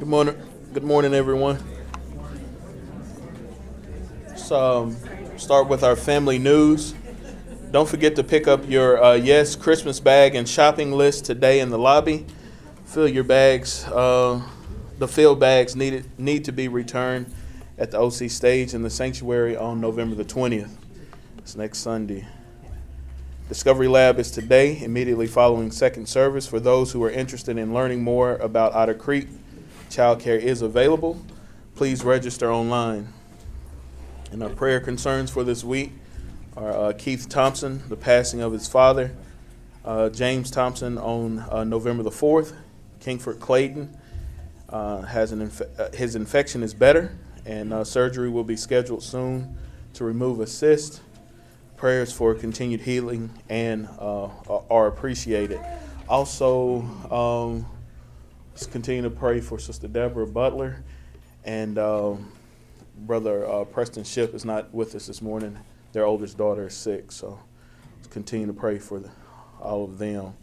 Good morning. Good morning, everyone. So, um, start with our family news. Don't forget to pick up your uh, Yes Christmas bag and shopping list today in the lobby. Fill your bags. Uh, the filled bags needed need to be returned at the OC stage in the sanctuary on November the 20th. It's next Sunday. Discovery Lab is today, immediately following second service. For those who are interested in learning more about Otter Creek, childcare is available. Please register online. And our prayer concerns for this week are uh, Keith Thompson, the passing of his father, uh, James Thompson on uh, November the 4th, Kingford Clayton uh, has an inf- uh, his infection is better, and uh, surgery will be scheduled soon to remove a cyst. Prayers for continued healing and are appreciated. Also, um, continue to pray for Sister Deborah Butler and um, Brother Preston Ship is not with us this morning their oldest daughter is sick. So continue to pray for the, all of them.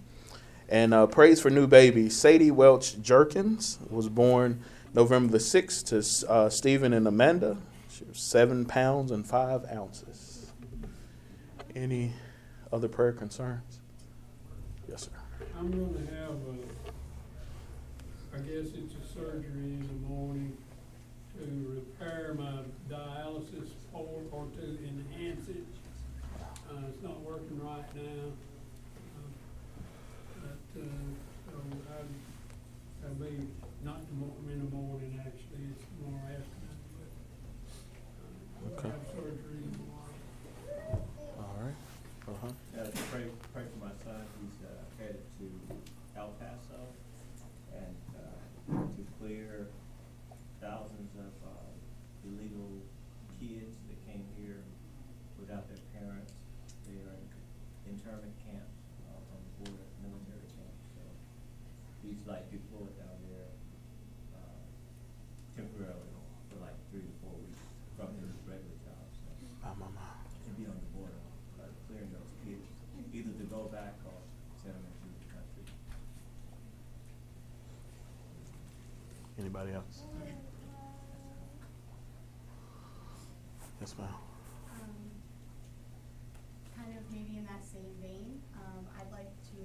And uh, praise for new baby. Sadie Welch Jerkins was born November the 6th to uh, Stephen and Amanda. She was seven pounds and five ounces. Any other prayer concerns? Yes, sir. I'm going to have, a, I guess it's a surgery in the morning to repair my dialysis port or to enhance it. Uh, it's not working right now. Uh, But, uh, so I, I'll be, not tomorrow, in the morning actually, it's tomorrow afternoon, but, uh, Okay. I'll have surgery tomorrow. All right. Uh-huh. Uh, pray, pray for my son, he's, uh, headed to El Paso and, uh, to clear thousands of, uh, illegal kids that came here without their parents. They are in internment camps, uh, on the border, military camps, so he's like deployed down there, uh, temporarily for like three to four weeks from his regular job, so My, my, my. to be on the border, uh, clearing those kids, either to go back or send them into the country. Anybody else? Yes, ma'am. Um, Kind of maybe in that same vein, um, I'd like to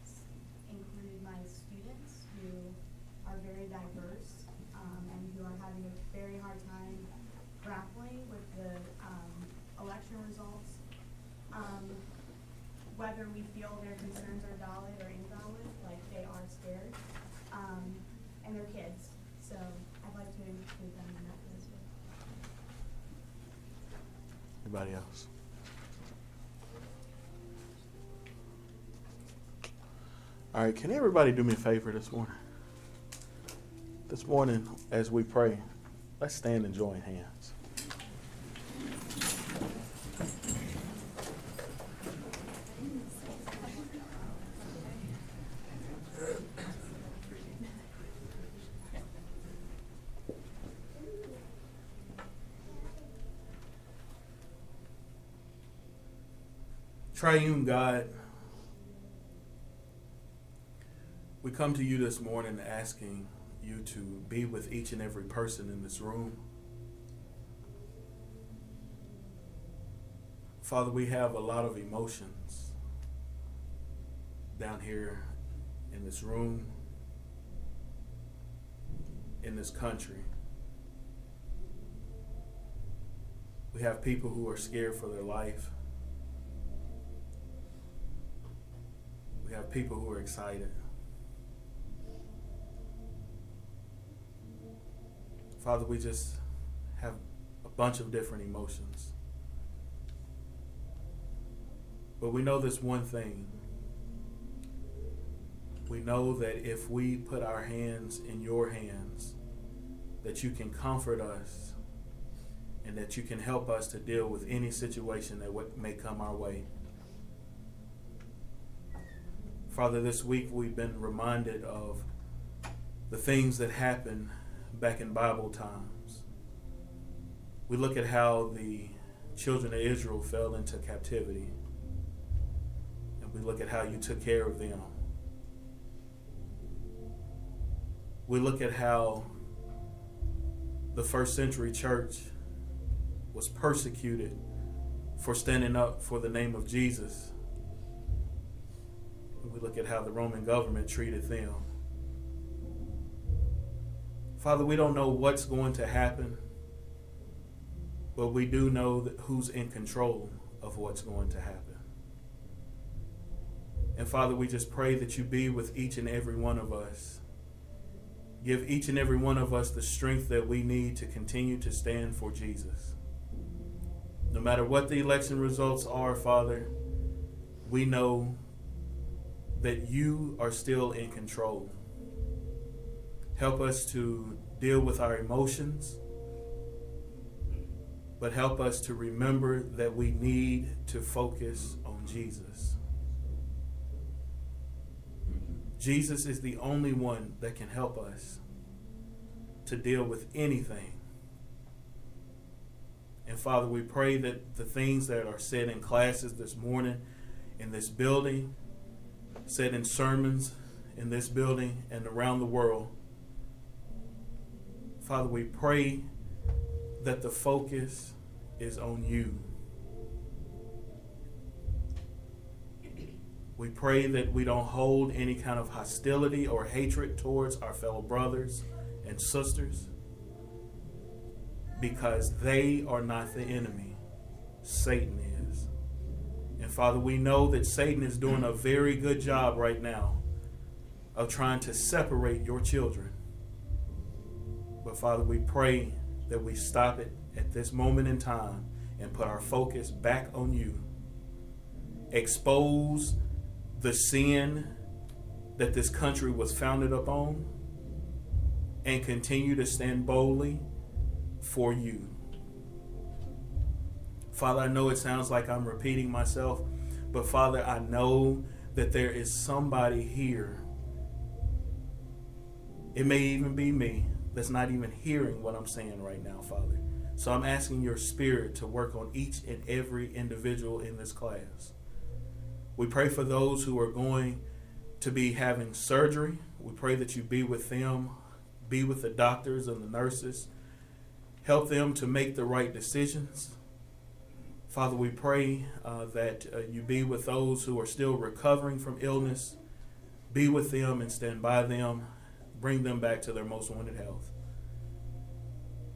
s- include my students who are very diverse, um, and who are having a very hard time grappling with the, um, election results. Um, whether we feel their concerns are valid or invalid, like they are scared, um, and they're kids, so I'd like to include them in that as well. Anybody else? All right, can everybody do me a favor this morning? This morning, as we pray, let's stand and join hands. Triune God, we come to you this morning asking you to be with each and every person in this room. Father, we have a lot of emotions down here in this room, in this country. We have people who are scared for their life. We have people who are excited. Father, we just have a bunch of different emotions. But we know this one thing. We know that if we put our hands in your hands, that you can comfort us and that you can help us to deal with any situation that may come our way. Father, this week we've been reminded of the things that happened back in Bible times. We look at how the children of Israel fell into captivity, and we look at how you took care of them. we look at how the first century church was persecuted for standing up for the name of Jesus. We look at how the Roman government treated them. Father, we don't know what's going to happen, but we do know who's in control of what's going to happen. And Father, we just pray that you be with each and every one of us. Give each and every one of us the strength that we need to continue to stand for Jesus. No matter what the election results are, Father, we know that you are still in control. Help us to deal with our emotions, but help us to remember that we need to focus on Jesus. Jesus is the only one that can help us to deal with anything. And Father, we pray that the things that are said in classes this morning in this building, said in sermons in this building and around the world, Father, we pray that the focus is on you. We pray that we don't hold any kind of hostility or hatred towards our fellow brothers and sisters because they are not the enemy. Satan is. Father, we know that Satan is doing a mm. very good job right now of trying to separate your children. But Father, we pray that we stop it at this moment in time and put our focus back on you. Expose the sin that this country was founded upon and continue to stand boldly for you. Father, I know it sounds like I'm repeating myself, but Father, I know that there is somebody here. It may even be me that's not even hearing what I'm saying right now, Father. So I'm asking your spirit to work on each and every individual in this class. We pray for those who are going to be having surgery. We pray that you be with them, be with the doctors and the nurses, help them to make the right decisions. Father, we pray uh, that uh, you be with those who are still recovering from illness. Be with them and stand by them. Bring them back to their most wanted health.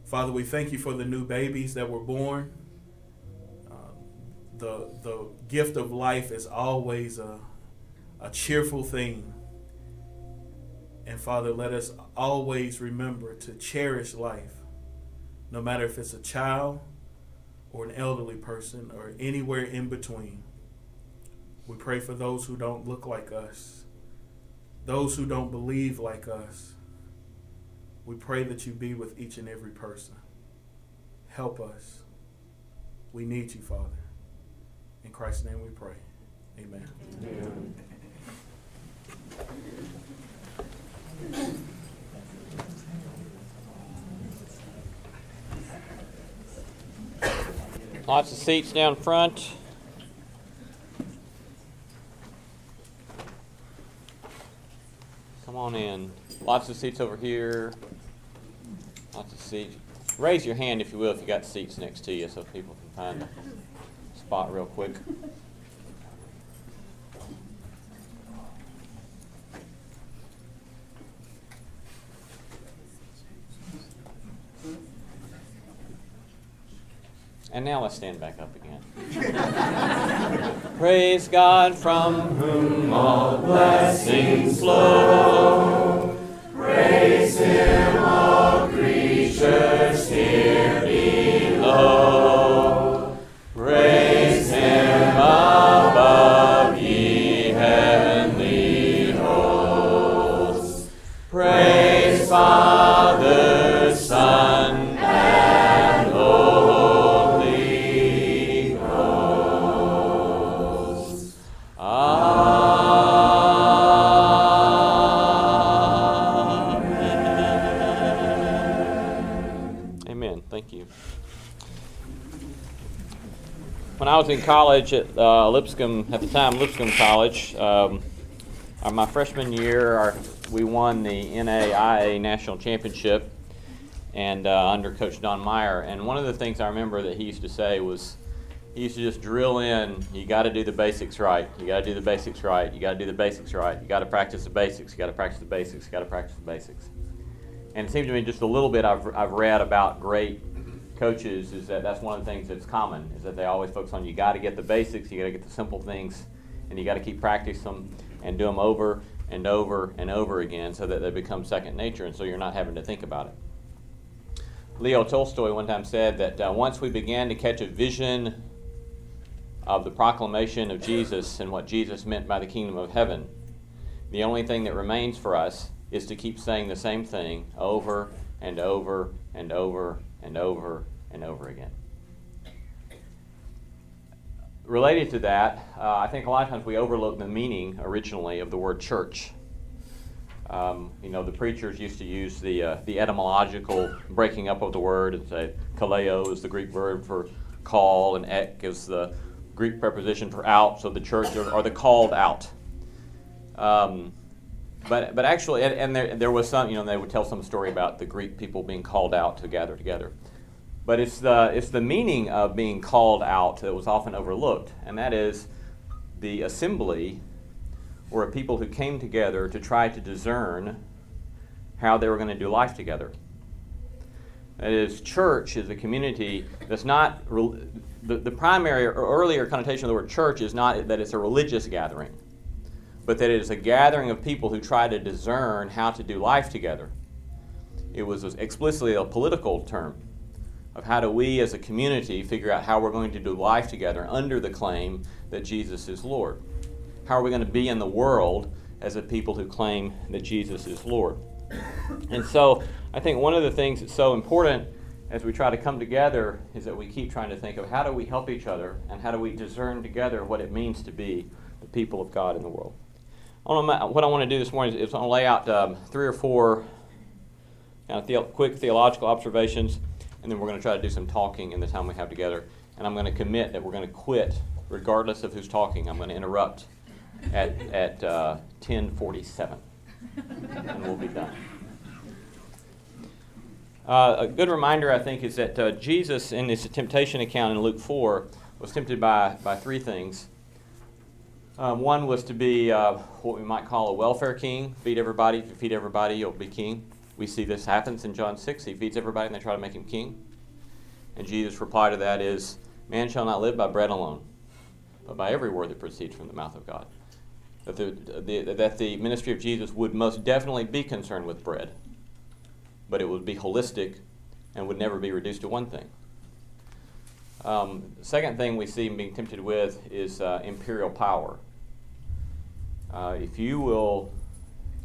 Father, we thank you for the new babies that were born. Uh, the, the gift of life is always a, a cheerful thing. And Father, let us always remember to cherish life, no matter if it's a child or an elderly person or anywhere in between. We pray for those who don't look like us, those who don't believe like us. We pray that you be with each and every person. Help us. We need you, Father. In Christ's name we pray. Amen. Amen. Lots of seats down front. Come on in. Lots of seats over here. Lots of seats. Raise your hand if you will if you got seats next to you so people can find a spot real quick. And now let's stand back up again. Praise God from whom all blessings flow. Praise Him, college at uh, Lipscomb, at the time Lipscomb College, um, uh, my freshman year, our, we won the NAIA National Championship and uh, under Coach Don Meyer. And one of the things I remember that he used to say was, he used to just drill in, you got to do the basics right. You got to do the basics right. You got to do the basics right. You got to practice the basics. You got to practice the basics. You got to practice the basics. And it seems to me just a little bit I've, I've read about great coaches is that that's one of the things that's common is that they always focus on you got to get the basics, you got to get the simple things, and you got to keep practicing them and do them over and over and over again so that they become second nature and so you're not having to think about it. Leo Tolstoy one time said that uh, once we began to catch a vision of the proclamation of Jesus and what Jesus meant by the kingdom of heaven, the only thing that remains for us is to keep saying the same thing over and over and over and over and over again. Related to that, uh, I think a lot of times we overlook the meaning originally of the word church. Um, you know, the preachers used to use the, uh, the etymological breaking up of the word and say kaleo is the Greek verb for call, and ek is the Greek preposition for out, so the church are, are the called out. Um, but, but actually, and, and, there, there was some, you know, they would tell some story about the Greek people being called out to gather together. But it's the, it's the meaning of being called out that was often overlooked, and that is the assembly were a people who came together to try to discern how they were going to do life together. That is, church is a community that's not, the, the primary or earlier connotation of the word church is not that it's a religious gathering, but that it is a gathering of people who try to discern how to do life together. It was explicitly a political term of how do we as a community figure out how we're going to do life together under the claim that Jesus is Lord. How are we going to be in the world as a people who claim that Jesus is Lord? And so I think one of the things that's so important as we try to come together is that we keep trying to think of how do we help each other and how do we discern together what it means to be the people of God in the world. What I want to do this morning is, I want to lay out um, three or four kind of the- quick theological observations, and then we're going to try to do some talking in the time we have together. And I'm going to commit that we're going to quit regardless of who's talking. I'm going to interrupt at, at uh, 1047, and we'll be done. Uh, a good reminder, I think, is that uh, Jesus, in his temptation account in Luke 4, was tempted by, by three things. Um, one was to be uh, what we might call a welfare king feed everybody. If you feed everybody, you'll be king. We see this happens in John 6. He feeds everybody and they try to make him king. And Jesus' reply to that is, Man shall not live by bread alone, but by every word that proceeds from the mouth of God. That the, the, that the ministry of Jesus would most definitely be concerned with bread but it would be holistic and would never be reduced to one thing. Um, second thing we see him being tempted with is uh, imperial power. Uh, if you will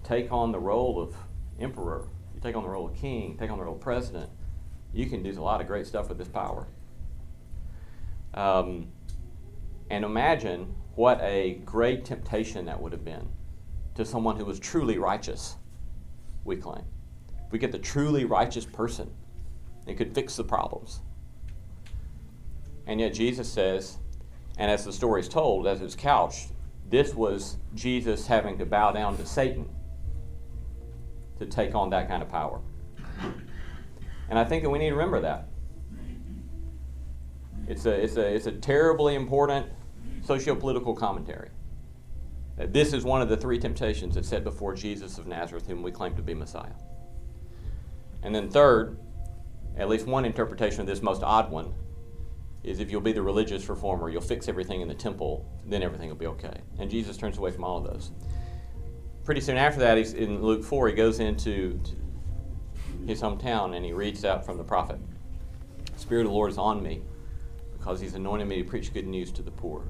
take on the role of emperor, you take on the role of king, take on the role of president, you can do a lot of great stuff with this power. Um, and imagine what a great temptation that would have been to someone who was truly righteous, we claim we get the truly righteous person, it could fix the problems. And yet Jesus says, and as the story is told, as it's couched, this was Jesus having to bow down to Satan to take on that kind of power. And I think that we need to remember that. It's a, it's a, it's a terribly important socio-political commentary. This is one of the three temptations that set before Jesus of Nazareth, whom we claim to be Messiah. And then, third, at least one interpretation of this most odd one, is if you'll be the religious reformer, you'll fix everything in the temple, then everything will be okay. And Jesus turns away from all of those. Pretty soon after that, he's in Luke 4, he goes into his hometown and he reads out from the prophet Spirit of the Lord is on me because he's anointed me to preach good news to the poor.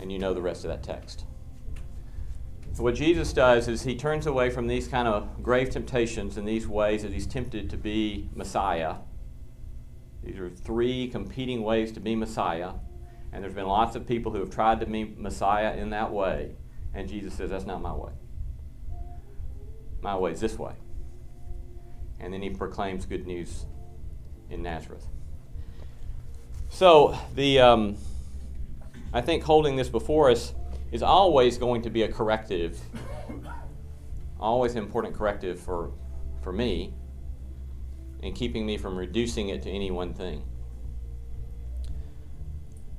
And you know the rest of that text. So what Jesus does is he turns away from these kind of grave temptations and these ways that he's tempted to be Messiah. These are three competing ways to be Messiah. And there's been lots of people who have tried to be Messiah in that way. And Jesus says, That's not my way. My way is this way. And then he proclaims good news in Nazareth. So, the, um, I think holding this before us, is always going to be a corrective, always an important corrective for, for me in keeping me from reducing it to any one thing.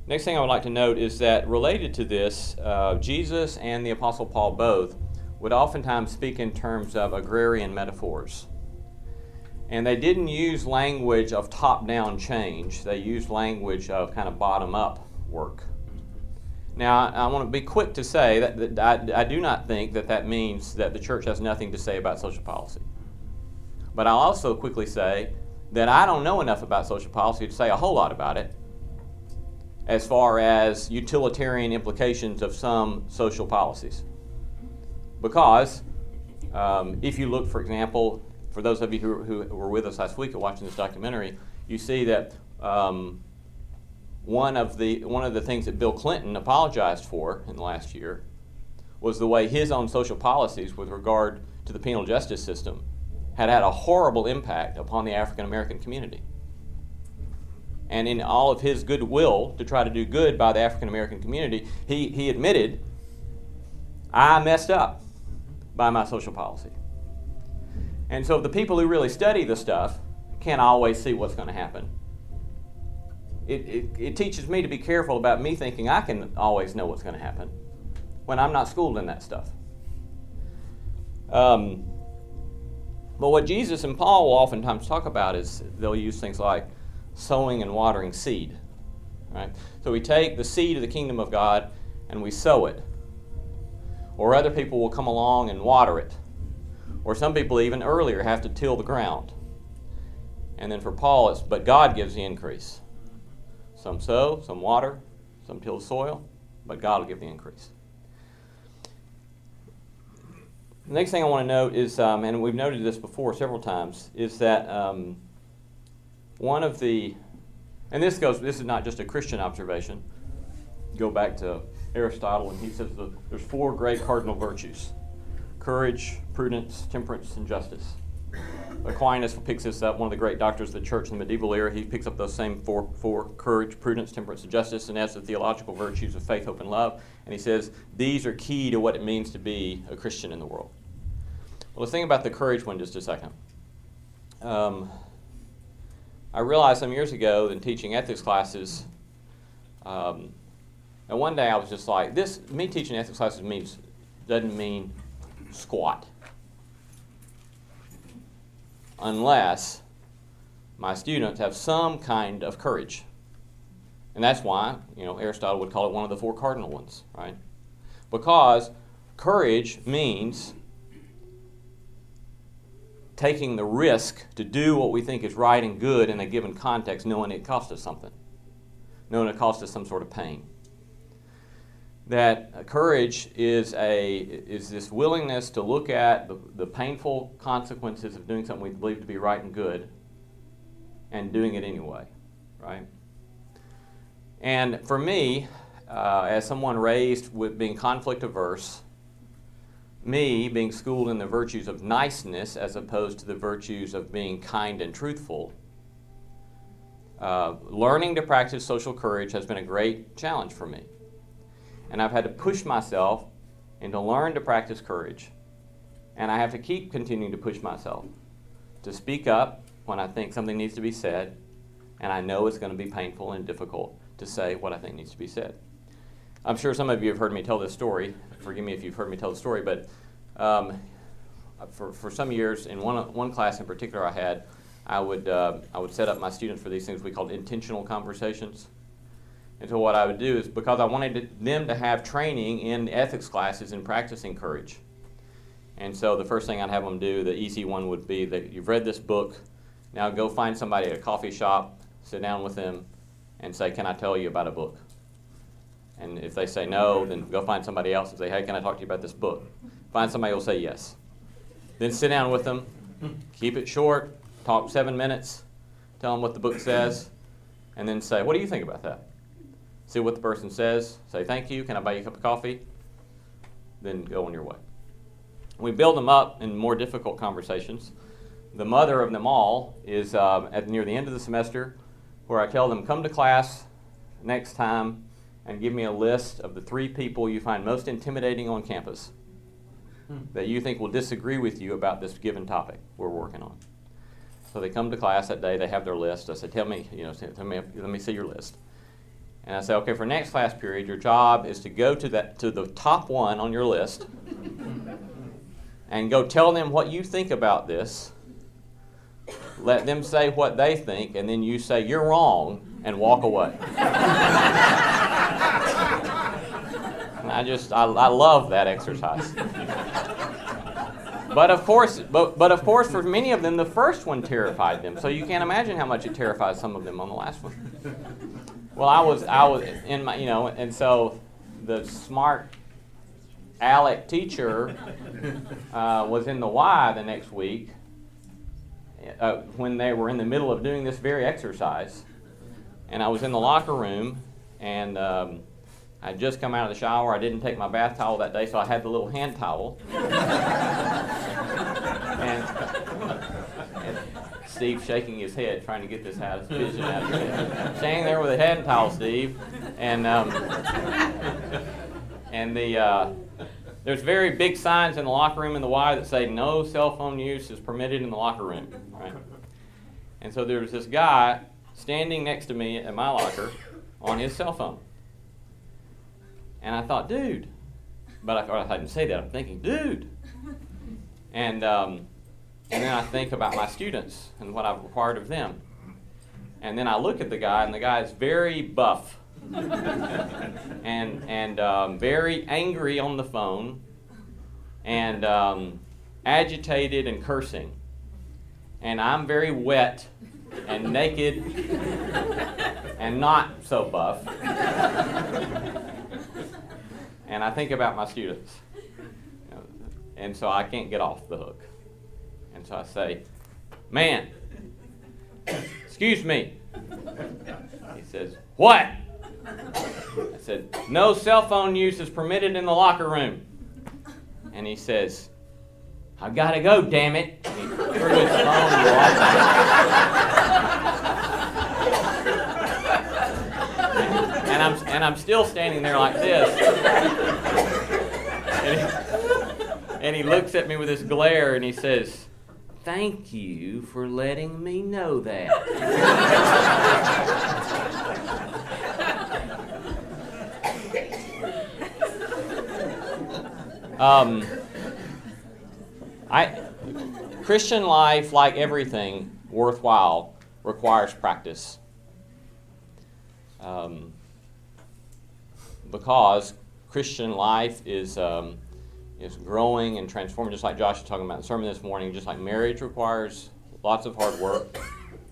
Next thing I would like to note is that related to this, uh, Jesus and the Apostle Paul both would oftentimes speak in terms of agrarian metaphors. And they didn't use language of top down change, they used language of kind of bottom up work. Now, I, I want to be quick to say that, that I, I do not think that that means that the church has nothing to say about social policy. But I'll also quickly say that I don't know enough about social policy to say a whole lot about it as far as utilitarian implications of some social policies. Because um, if you look, for example, for those of you who, who were with us last week watching this documentary, you see that um, one of the one of the things that Bill Clinton apologized for in the last year was the way his own social policies with regard to the penal justice system had had a horrible impact upon the African American community. And in all of his goodwill to try to do good by the African American community, he, he admitted, I messed up by my social policy. And so the people who really study the stuff can't always see what's going to happen. It, it, it teaches me to be careful about me thinking I can always know what's going to happen when I'm not schooled in that stuff. Um, but what Jesus and Paul will oftentimes talk about is they'll use things like sowing and watering seed. Right? So we take the seed of the kingdom of God and we sow it. Or other people will come along and water it. Or some people even earlier have to till the ground. And then for Paul, it's but God gives the increase. Some sow, some water, some till the soil, but God will give the increase. The next thing I want to note is, um, and we've noted this before several times, is that um, one of the, and this goes, this is not just a Christian observation. Go back to Aristotle, and he says that there's four great cardinal virtues courage, prudence, temperance, and justice. Aquinas picks this up, one of the great doctors of the church in the medieval era. He picks up those same four, four courage, prudence, temperance, and justice, and adds the theological virtues of faith, hope, and love. And he says these are key to what it means to be a Christian in the world. Well, let's think about the courage one just a second. Um, I realized some years ago in teaching ethics classes, um, and one day I was just like, this, me teaching ethics classes means, doesn't mean squat. Unless my students have some kind of courage. And that's why, you know, Aristotle would call it one of the four cardinal ones, right? Because courage means taking the risk to do what we think is right and good in a given context, knowing it costs us something, knowing it costs us some sort of pain. That courage is, a, is this willingness to look at the, the painful consequences of doing something we believe to be right and good and doing it anyway, right? And for me, uh, as someone raised with being conflict averse, me being schooled in the virtues of niceness as opposed to the virtues of being kind and truthful, uh, learning to practice social courage has been a great challenge for me. And I've had to push myself and to learn to practice courage. And I have to keep continuing to push myself to speak up when I think something needs to be said, and I know it's going to be painful and difficult to say what I think needs to be said. I'm sure some of you have heard me tell this story. Forgive me if you've heard me tell the story, but um, for, for some years, in one, one class in particular I had, I would, uh, I would set up my students for these things we called intentional conversations. And so what I would do is because I wanted them to have training in ethics classes and practicing courage. And so the first thing I'd have them do, the easy one would be that you've read this book, now go find somebody at a coffee shop, sit down with them, and say, Can I tell you about a book? And if they say no, then go find somebody else and say, Hey, can I talk to you about this book? Find somebody who will say yes. Then sit down with them, keep it short, talk seven minutes, tell them what the book says, and then say, What do you think about that? See what the person says, say thank you, can I buy you a cup of coffee? Then go on your way. We build them up in more difficult conversations. The mother of them all is uh, at near the end of the semester, where I tell them, come to class next time and give me a list of the three people you find most intimidating on campus that you think will disagree with you about this given topic we're working on. So they come to class that day, they have their list. I said, Tell me, you know, tell me, let me see your list. And I say, okay, for next class period, your job is to go to that to the top one on your list and go tell them what you think about this. Let them say what they think, and then you say you're wrong and walk away. and I just I, I love that exercise. But of course, but, but of course, for many of them, the first one terrified them. So you can't imagine how much it terrified some of them on the last one. Well, I was, I was in my, you know, and so the smart Alec teacher uh, was in the Y the next week uh, when they were in the middle of doing this very exercise, and I was in the locker room, and um, I'd just come out of the shower. I didn't take my bath towel that day, so I had the little hand towel. and Steve shaking his head, trying to get this out, vision out of his head. Standing there with a hand towel, Steve, and um, and the uh, there's very big signs in the locker room in the Y that say no cell phone use is permitted in the locker room, right? And so there was this guy standing next to me at my locker on his cell phone. And I thought, dude. But I, I didn't say that. I'm thinking, dude. And, um, and then I think about my students and what I've required of them. And then I look at the guy, and the guy is very buff and, and um, very angry on the phone and um, agitated and cursing. And I'm very wet and naked and not so buff. and I think about my students. And so I can't get off the hook. And so I say, Man, excuse me. He says, What? I said, No cell phone use is permitted in the locker room. And he says, I gotta go, damn it. And he threw his phone and I'm, and I'm still standing there like this. And he, and he looks at me with this glare and he says, Thank you for letting me know that. um, I, Christian life, like everything worthwhile, requires practice. Um, because Christian life is, um, is growing and transforming, just like Josh was talking about in the sermon this morning, just like marriage requires lots of hard work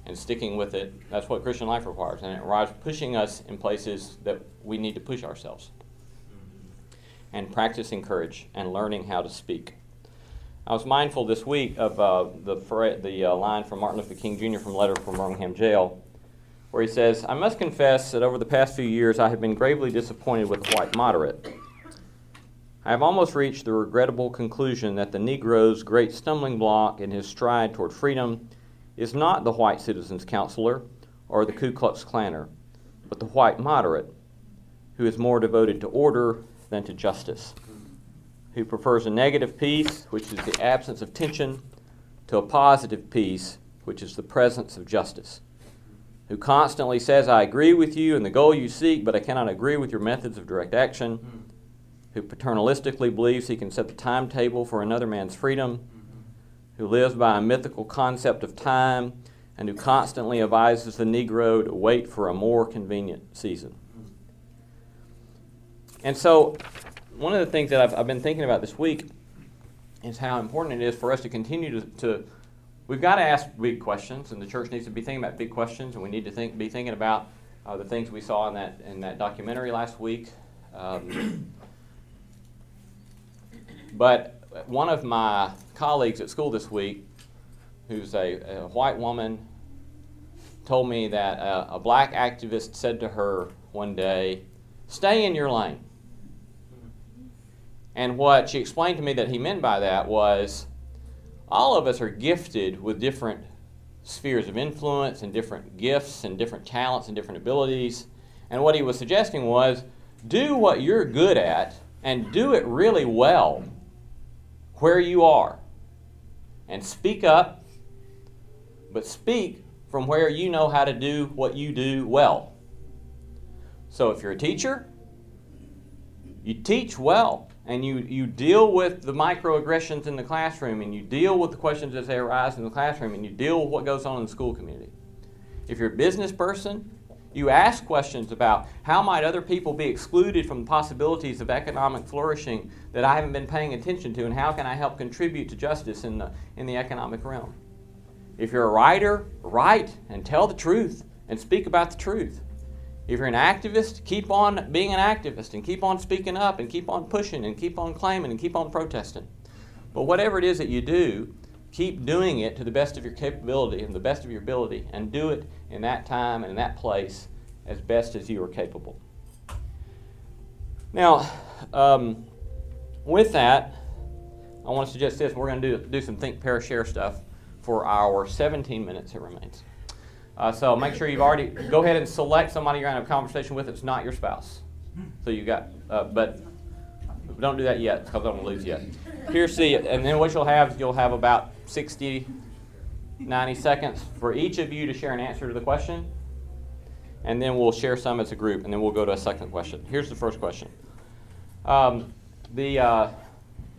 and sticking with it. That's what Christian life requires. And it requires pushing us in places that we need to push ourselves. And practicing courage and learning how to speak. I was mindful this week of uh, the, the uh, line from Martin Luther King Jr. from Letter from Birmingham Jail, where he says, I must confess that over the past few years I have been gravely disappointed with the white moderate. I have almost reached the regrettable conclusion that the Negro's great stumbling block in his stride toward freedom is not the white citizen's counciler or the Ku Klux Klanner, but the white moderate, who is more devoted to order than to justice, who prefers a negative peace, which is the absence of tension, to a positive peace, which is the presence of justice, who constantly says, I agree with you and the goal you seek, but I cannot agree with your methods of direct action, who paternalistically believes he can set the timetable for another man's freedom, who lives by a mythical concept of time, and who constantly advises the Negro to wait for a more convenient season. And so, one of the things that I've, I've, been thinking about this week is how important it is for us to continue to, to, we've got to ask big questions, and the church needs to be thinking about big questions, and we need to think, be thinking about uh, the things we saw in that in that documentary last week. Um, but one of my colleagues at school this week, who's a, a white woman, told me that a, a black activist said to her one day, "Stay in your lane." And what she explained to me that he meant by that was all of us are gifted with different spheres of influence and different gifts and different talents and different abilities. And what he was suggesting was do what you're good at and do it really well where you are. And speak up, but speak from where you know how to do what you do well. So if you're a teacher, you teach well and you, you deal with the microaggressions in the classroom and you deal with the questions as they arise in the classroom and you deal with what goes on in the school community. If you're a business person, you ask questions about how might other people be excluded from the possibilities of economic flourishing that I haven't been paying attention to and how can I help contribute to justice in the, in the economic realm. If you're a writer, write and tell the truth and speak about the truth. If you're an activist, keep on being an activist and keep on speaking up and keep on pushing and keep on claiming and keep on protesting. But whatever it is that you do, keep doing it to the best of your capability and the best of your ability and do it in that time and in that place as best as you are capable. Now, um, with that, I want to suggest this. We're going to do, do some think, pair, share stuff for our 17 minutes that remains. Uh, so make sure you've already go ahead and select somebody you're going to have a conversation with. It's not your spouse. So you got, uh, but don't do that yet because I don't want to lose yet. Here's the, and then what you'll have is you'll have about 60, 90 seconds for each of you to share an answer to the question, and then we'll share some as a group, and then we'll go to a second question. Here's the first question. Um, the uh,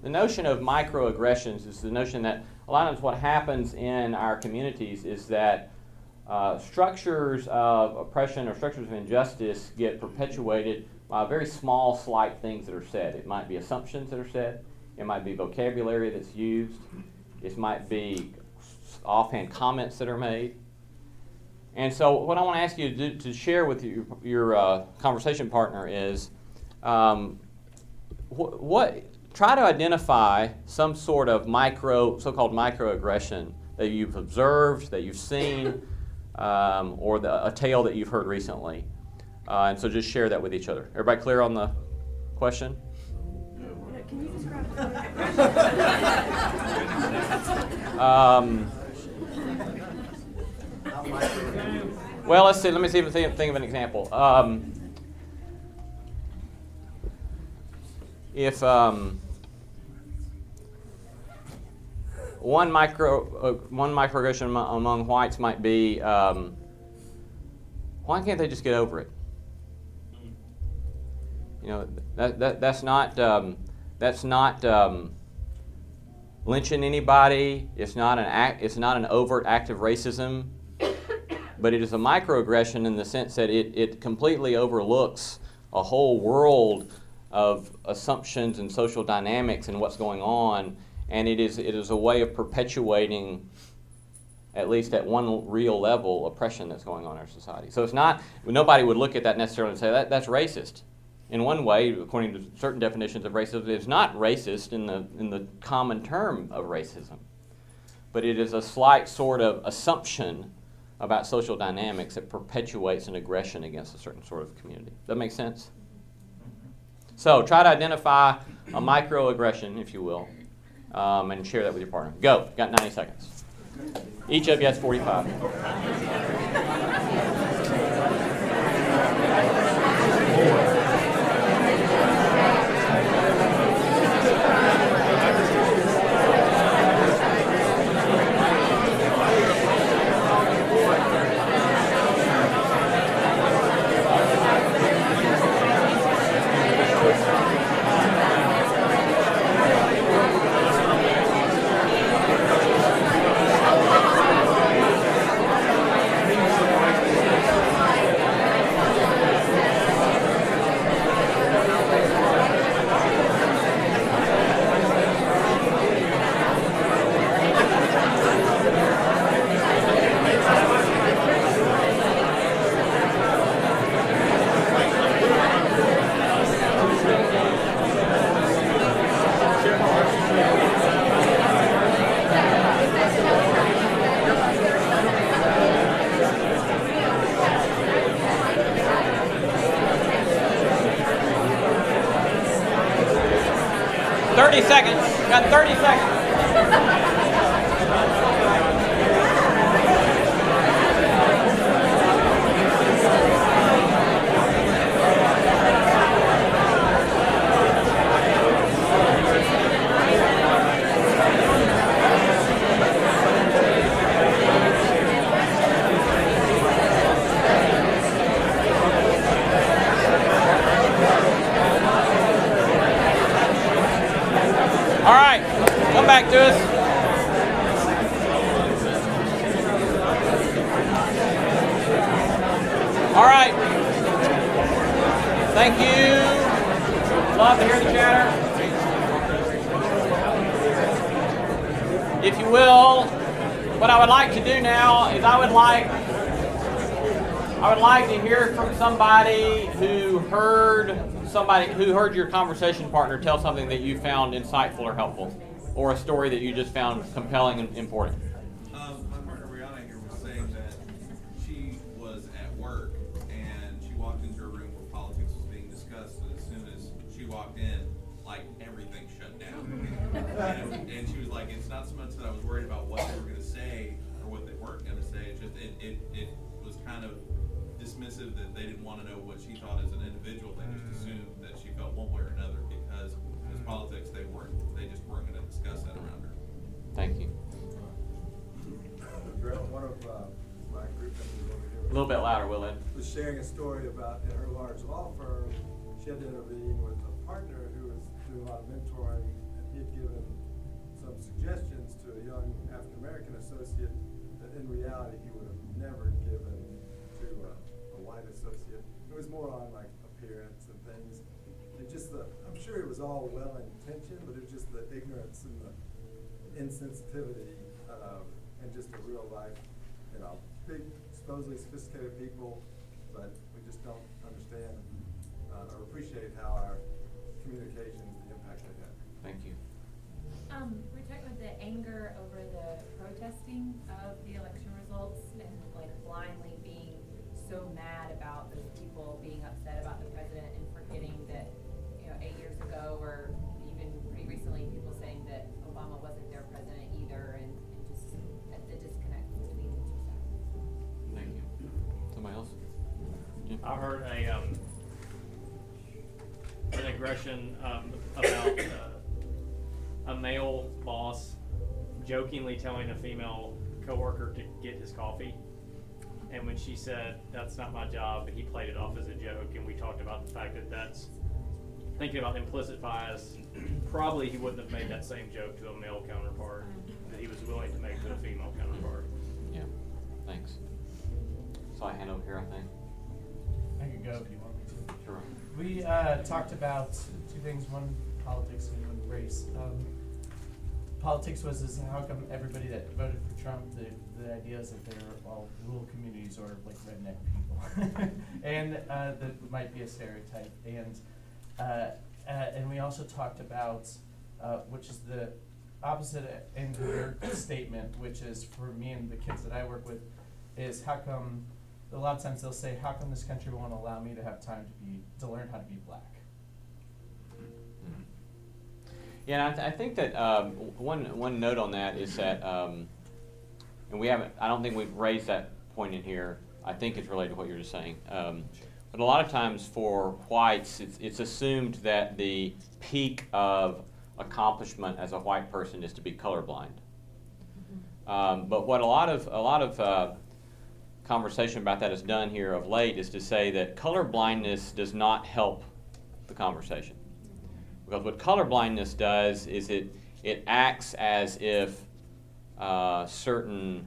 the notion of microaggressions is the notion that a lot of times what happens in our communities is that uh, structures of oppression or structures of injustice get perpetuated by very small, slight things that are said. It might be assumptions that are said, it might be vocabulary that's used, it might be offhand comments that are made. And so, what I want to ask you to, do, to share with your, your uh, conversation partner is um, wh- what try to identify some sort of micro, so-called microaggression that you've observed, that you've seen, um, or the, a tale that you've heard recently. Uh, and so just share that with each other. Everybody clear on the question? Um, well, let's see. Let me see if I think, think of an example. Um, if um, one micro uh, one microaggression among, among whites might be, um, why can't they just get over it? You know, that, that that's not um, that's not um, lynching anybody. It's not an act. It's not an overt act of racism, but it is a microaggression in the sense that it, it completely overlooks a whole world of assumptions and social dynamics and what's going on, and it is it is a way of perpetuating. At least at one real level, oppression that's going on in our society. So it's not, nobody would look at that necessarily and say that that's racist in one way, according to certain definitions of racism, it's not racist in the, in the common term of racism. But it is a slight sort of assumption about social dynamics that perpetuates an aggression against a certain sort of community. That makes sense? So try to identify a microaggression, if you will, um, and share that with your partner. Go. Got 90 seconds. Each of you has 45. If you will, what I would like to do now is I would like I would like to hear from somebody who heard somebody who heard your conversation partner tell something that you found insightful or helpful, or a story that you just found compelling and important. Um, my partner Brianna here was saying that she was at work and she walked into a room where politics was being discussed, and as soon as she walked in, like everything shut down. bit louder, will it? Was sharing a story about in her large law firm, she had to intervene with a partner who was doing a lot of mentoring, and he had given some suggestions to a young African-American associate that in reality he would have never given to uh, a white associate. It was more on like appearance and things. It just the, I'm sure it was all well intentioned, but it was just the ignorance and the insensitivity, um, and just a real life, you know, big, supposedly sophisticated people, but we just don't understand, uh, or appreciate how our communications, the impact they have. Thank you. Um, we're talking about the anger over the protesting of the election results and like blindly being so mad about those people being upset about an aggression um, about uh, a male boss jokingly telling a female coworker to get his coffee, and when she said that's not my job, he played it off as a joke, and we talked about the fact that that's thinking about implicit bias. Probably he wouldn't have made that same joke to a male counterpart that he was willing to make to a female counterpart. Yeah. Thanks. So I hand over here, I think. I could go if you want me to. Sure. We uh, talked about two things: one politics and one race. Um, politics was is how come everybody that voted for Trump, the the idea is that they're all rural communities or like redneck people, and uh, that might be a stereotype. And uh, uh, and we also talked about uh, which is the opposite end of your statement, which is for me and the kids that I work with, is how come a lot of times they'll say, "How come this country won't allow me to have time to be to learn how to be black?" Yeah, and I, th- I think that um, one one note on that is that, um, and we haven't. I don't think we've raised that point in here. I think it's related to what you're just saying. Um, but a lot of times for whites, it's, it's assumed that the peak of accomplishment as a white person is to be colorblind. Um, but what a lot of a lot of uh, conversation about that is done here of late is to say that color blindness does not help the conversation. Because what color blindness does is it, it acts as if uh, certain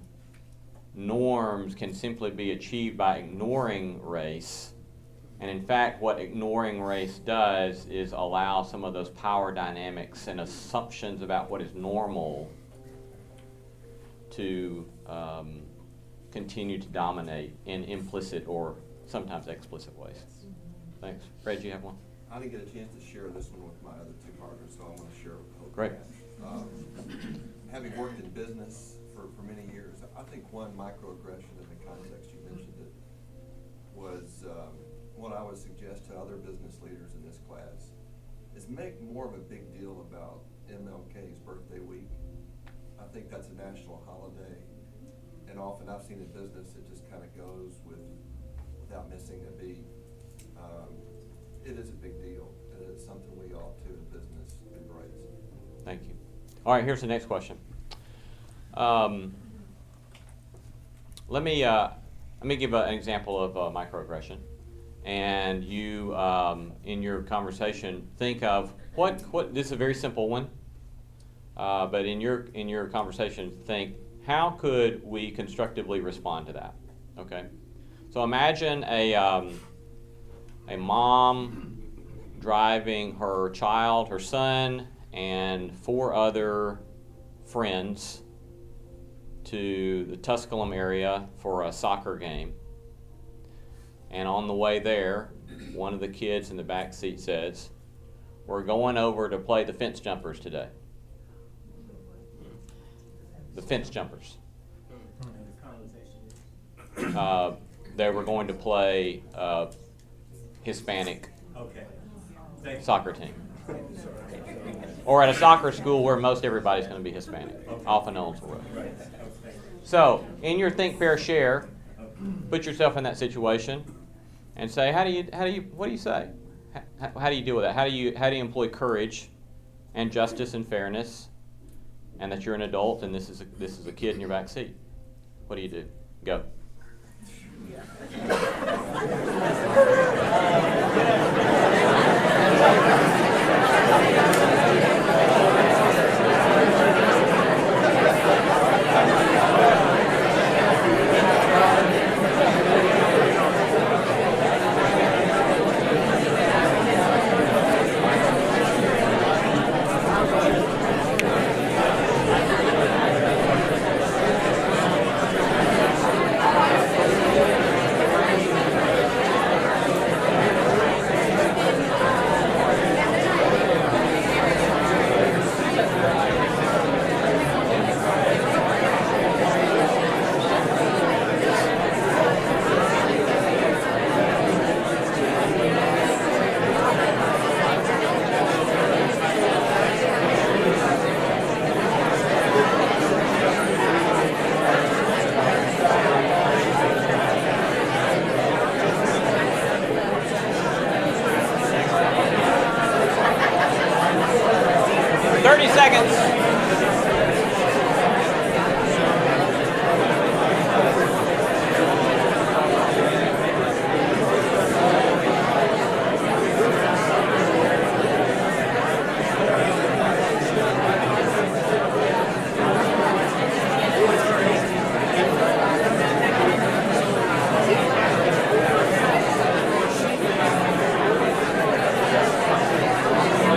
norms can simply be achieved by ignoring race. And in fact, what ignoring race does is allow some of those power dynamics and assumptions about what is normal to um, continue to dominate in implicit or sometimes explicit ways. Thanks. Fred, you have one? I didn't get a chance to share this one with my other two partners, so I want to share it with both. Great. Um, Having worked in business for, for many years, I think one microaggression in the context you mentioned it was, um, what I would suggest to other business leaders in this class is make more of a big deal about MLK's birthday week. I think that's a national holiday, and often I've seen in business, it just kind of goes with, without missing a beat. Um, it is a big deal, and it's something we ought to, in business, embrace. Thank you. All right, here's the next question. Um, let me uh, let me give a, an example of a microaggression, and you um, in your conversation think of what what this is a very simple one. Uh, but in your in your conversation, think how could we constructively respond to that? Okay, so imagine a um, a mom driving her child, her son, and four other friends to the Tusculum area for a soccer game. And on the way there, one of the kids in the back seat says, We're going over to play the fence jumpers today. The fence jumpers. Uh, they were going to play uh, Hispanic Okay. Thank you. soccer team. Or at a soccer school where most everybody's going to be Hispanic, off of Nolensville Road. Right, okay. So, in your think, pair, share, put yourself in that situation and say, how do you, how do you, what do you say? How, how do you deal with that? How do you, how do you employ courage and justice and fairness, and that you're an adult and this is a, this is a kid in your back seat? What do you do? Go. Thirty seconds.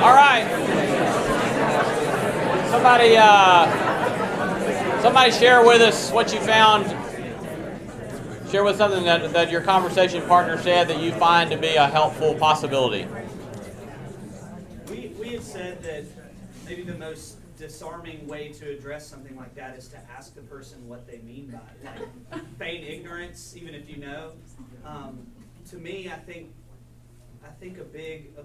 All right. Somebody, somebody share with us what you found. Share with something that, that your conversation partner said that you find to be a helpful possibility. We, we have said that maybe the most disarming way to address something like that is to ask the person what they mean by it. Like feign ignorance, even if you know. Um, to me, I think I think a big a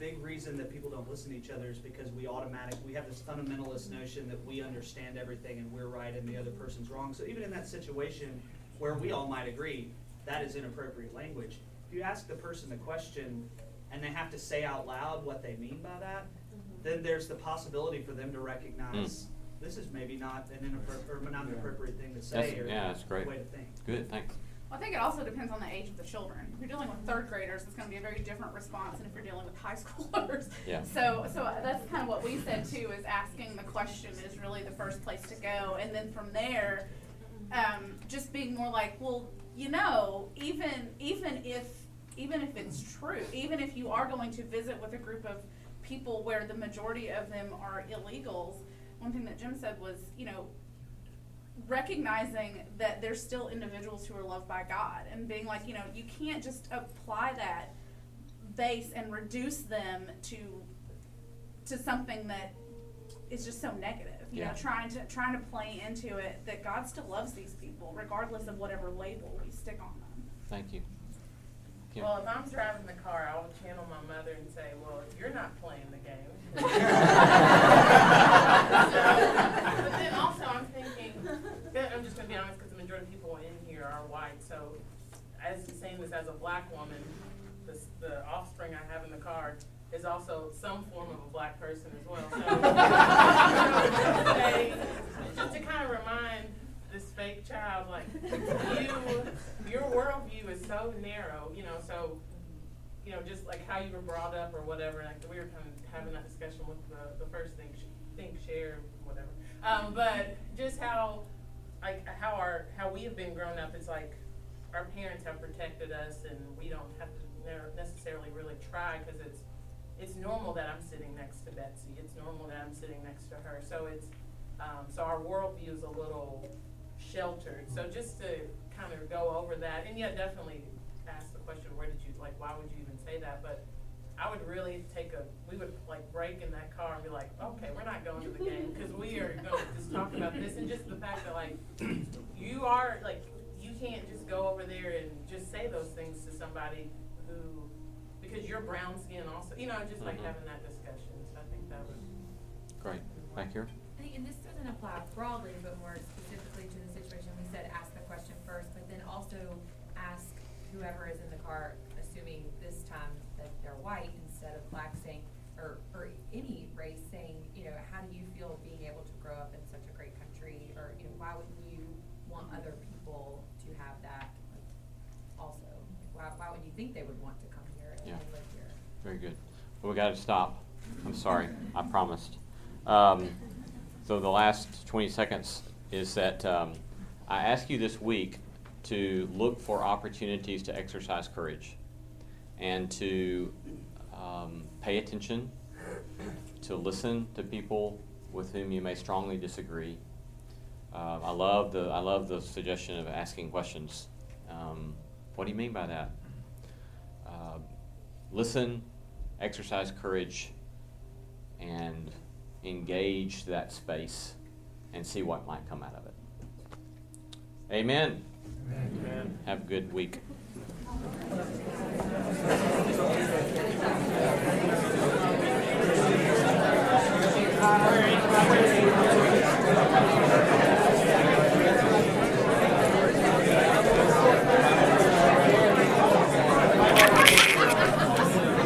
big reason that people don't listen to each other is because we automatic we have this fundamentalist notion that we understand everything and we're right and the other person's wrong. So even in that situation where we all might agree that is inappropriate language, if you ask the person the question and they have to say out loud what they mean by that, mm-hmm. then there's the possibility for them to recognize hmm. this is maybe not an inappropriate or not an appropriate thing to say That's- or yeah, that's great. way to think. Good, thanks. I think it also depends on the age of the children. If you're dealing with third graders, it's going to be a very different response than if you're dealing with high schoolers. Yeah. So, so that's kind of what we said too. Is asking the question is really the first place to go, and then from there, um, just being more like, well, you know, even even if even if it's true, even if you are going to visit with a group of people where the majority of them are illegals, one thing that Jim said was, you know, recognizing that there's still individuals who are loved by God and being like, you know, you can't just apply that base and reduce them to to something that is just so negative. You know, trying to trying to play into it that God still loves these people regardless of whatever label we stick on them. Thank you. Kim? Well, if I'm driving the car, I will channel my mother and say, well, you're not playing the game. But then also I'm thinking, that- I'm just gonna be honest, because the majority of people in here are white, so as saying this as a black woman, the, the offspring I have in the car is also some form of a black person as well, so. Just to kind of remind this fake child, like, you, your worldview is so narrow, you know, so, you know, just like how you were brought up or whatever, like, we were kind of having that discussion with the, the first thing. Think, share, whatever. Um, but just how, like, how our, how we have been grown up, it's like, our parents have protected us and we don't have to ne- necessarily really try, cause it's, it's normal that I'm sitting next to Betsy, it's normal that I'm sitting next to her, so it's, um, so our worldview is a little sheltered, so just to kind of go over that, and yeah, definitely ask the question, where did you, like, why would you even say that, but I would really take a, we would like break in that car and be like, okay, we're not going to the game, cause we are gonna just talk about this, and just the fact that like, you are, like, can't just go over there and just say those things to somebody who, because you're brown skin also, you know, just like Mhm. having that discussion, so I think that would. Great. Thank you. I think, and this doesn't apply broadly, but more specifically to the situation, we said ask the question first, but then also ask whoever is in the car, assuming this time that they're white instead of black, saying, or, or any race, saying, you know, how do you feel being able to grow up in such a great country? Or, you know, why wouldn't you want other people to have that also? Why, why would you think they would want to come here and Yeah. live here? Very good. Well, we got to stop. I'm sorry. I promised. Um, so the last 20 seconds is that um, I ask you this week to look for opportunities to exercise courage and to um, pay attention, to listen to people with whom you may strongly disagree. Um, I love the I love the suggestion of asking questions. Um, what do you mean by that? Listen, exercise courage, and engage that space and see what might come out of it. Amen. Amen. Have a good week. Where is- where is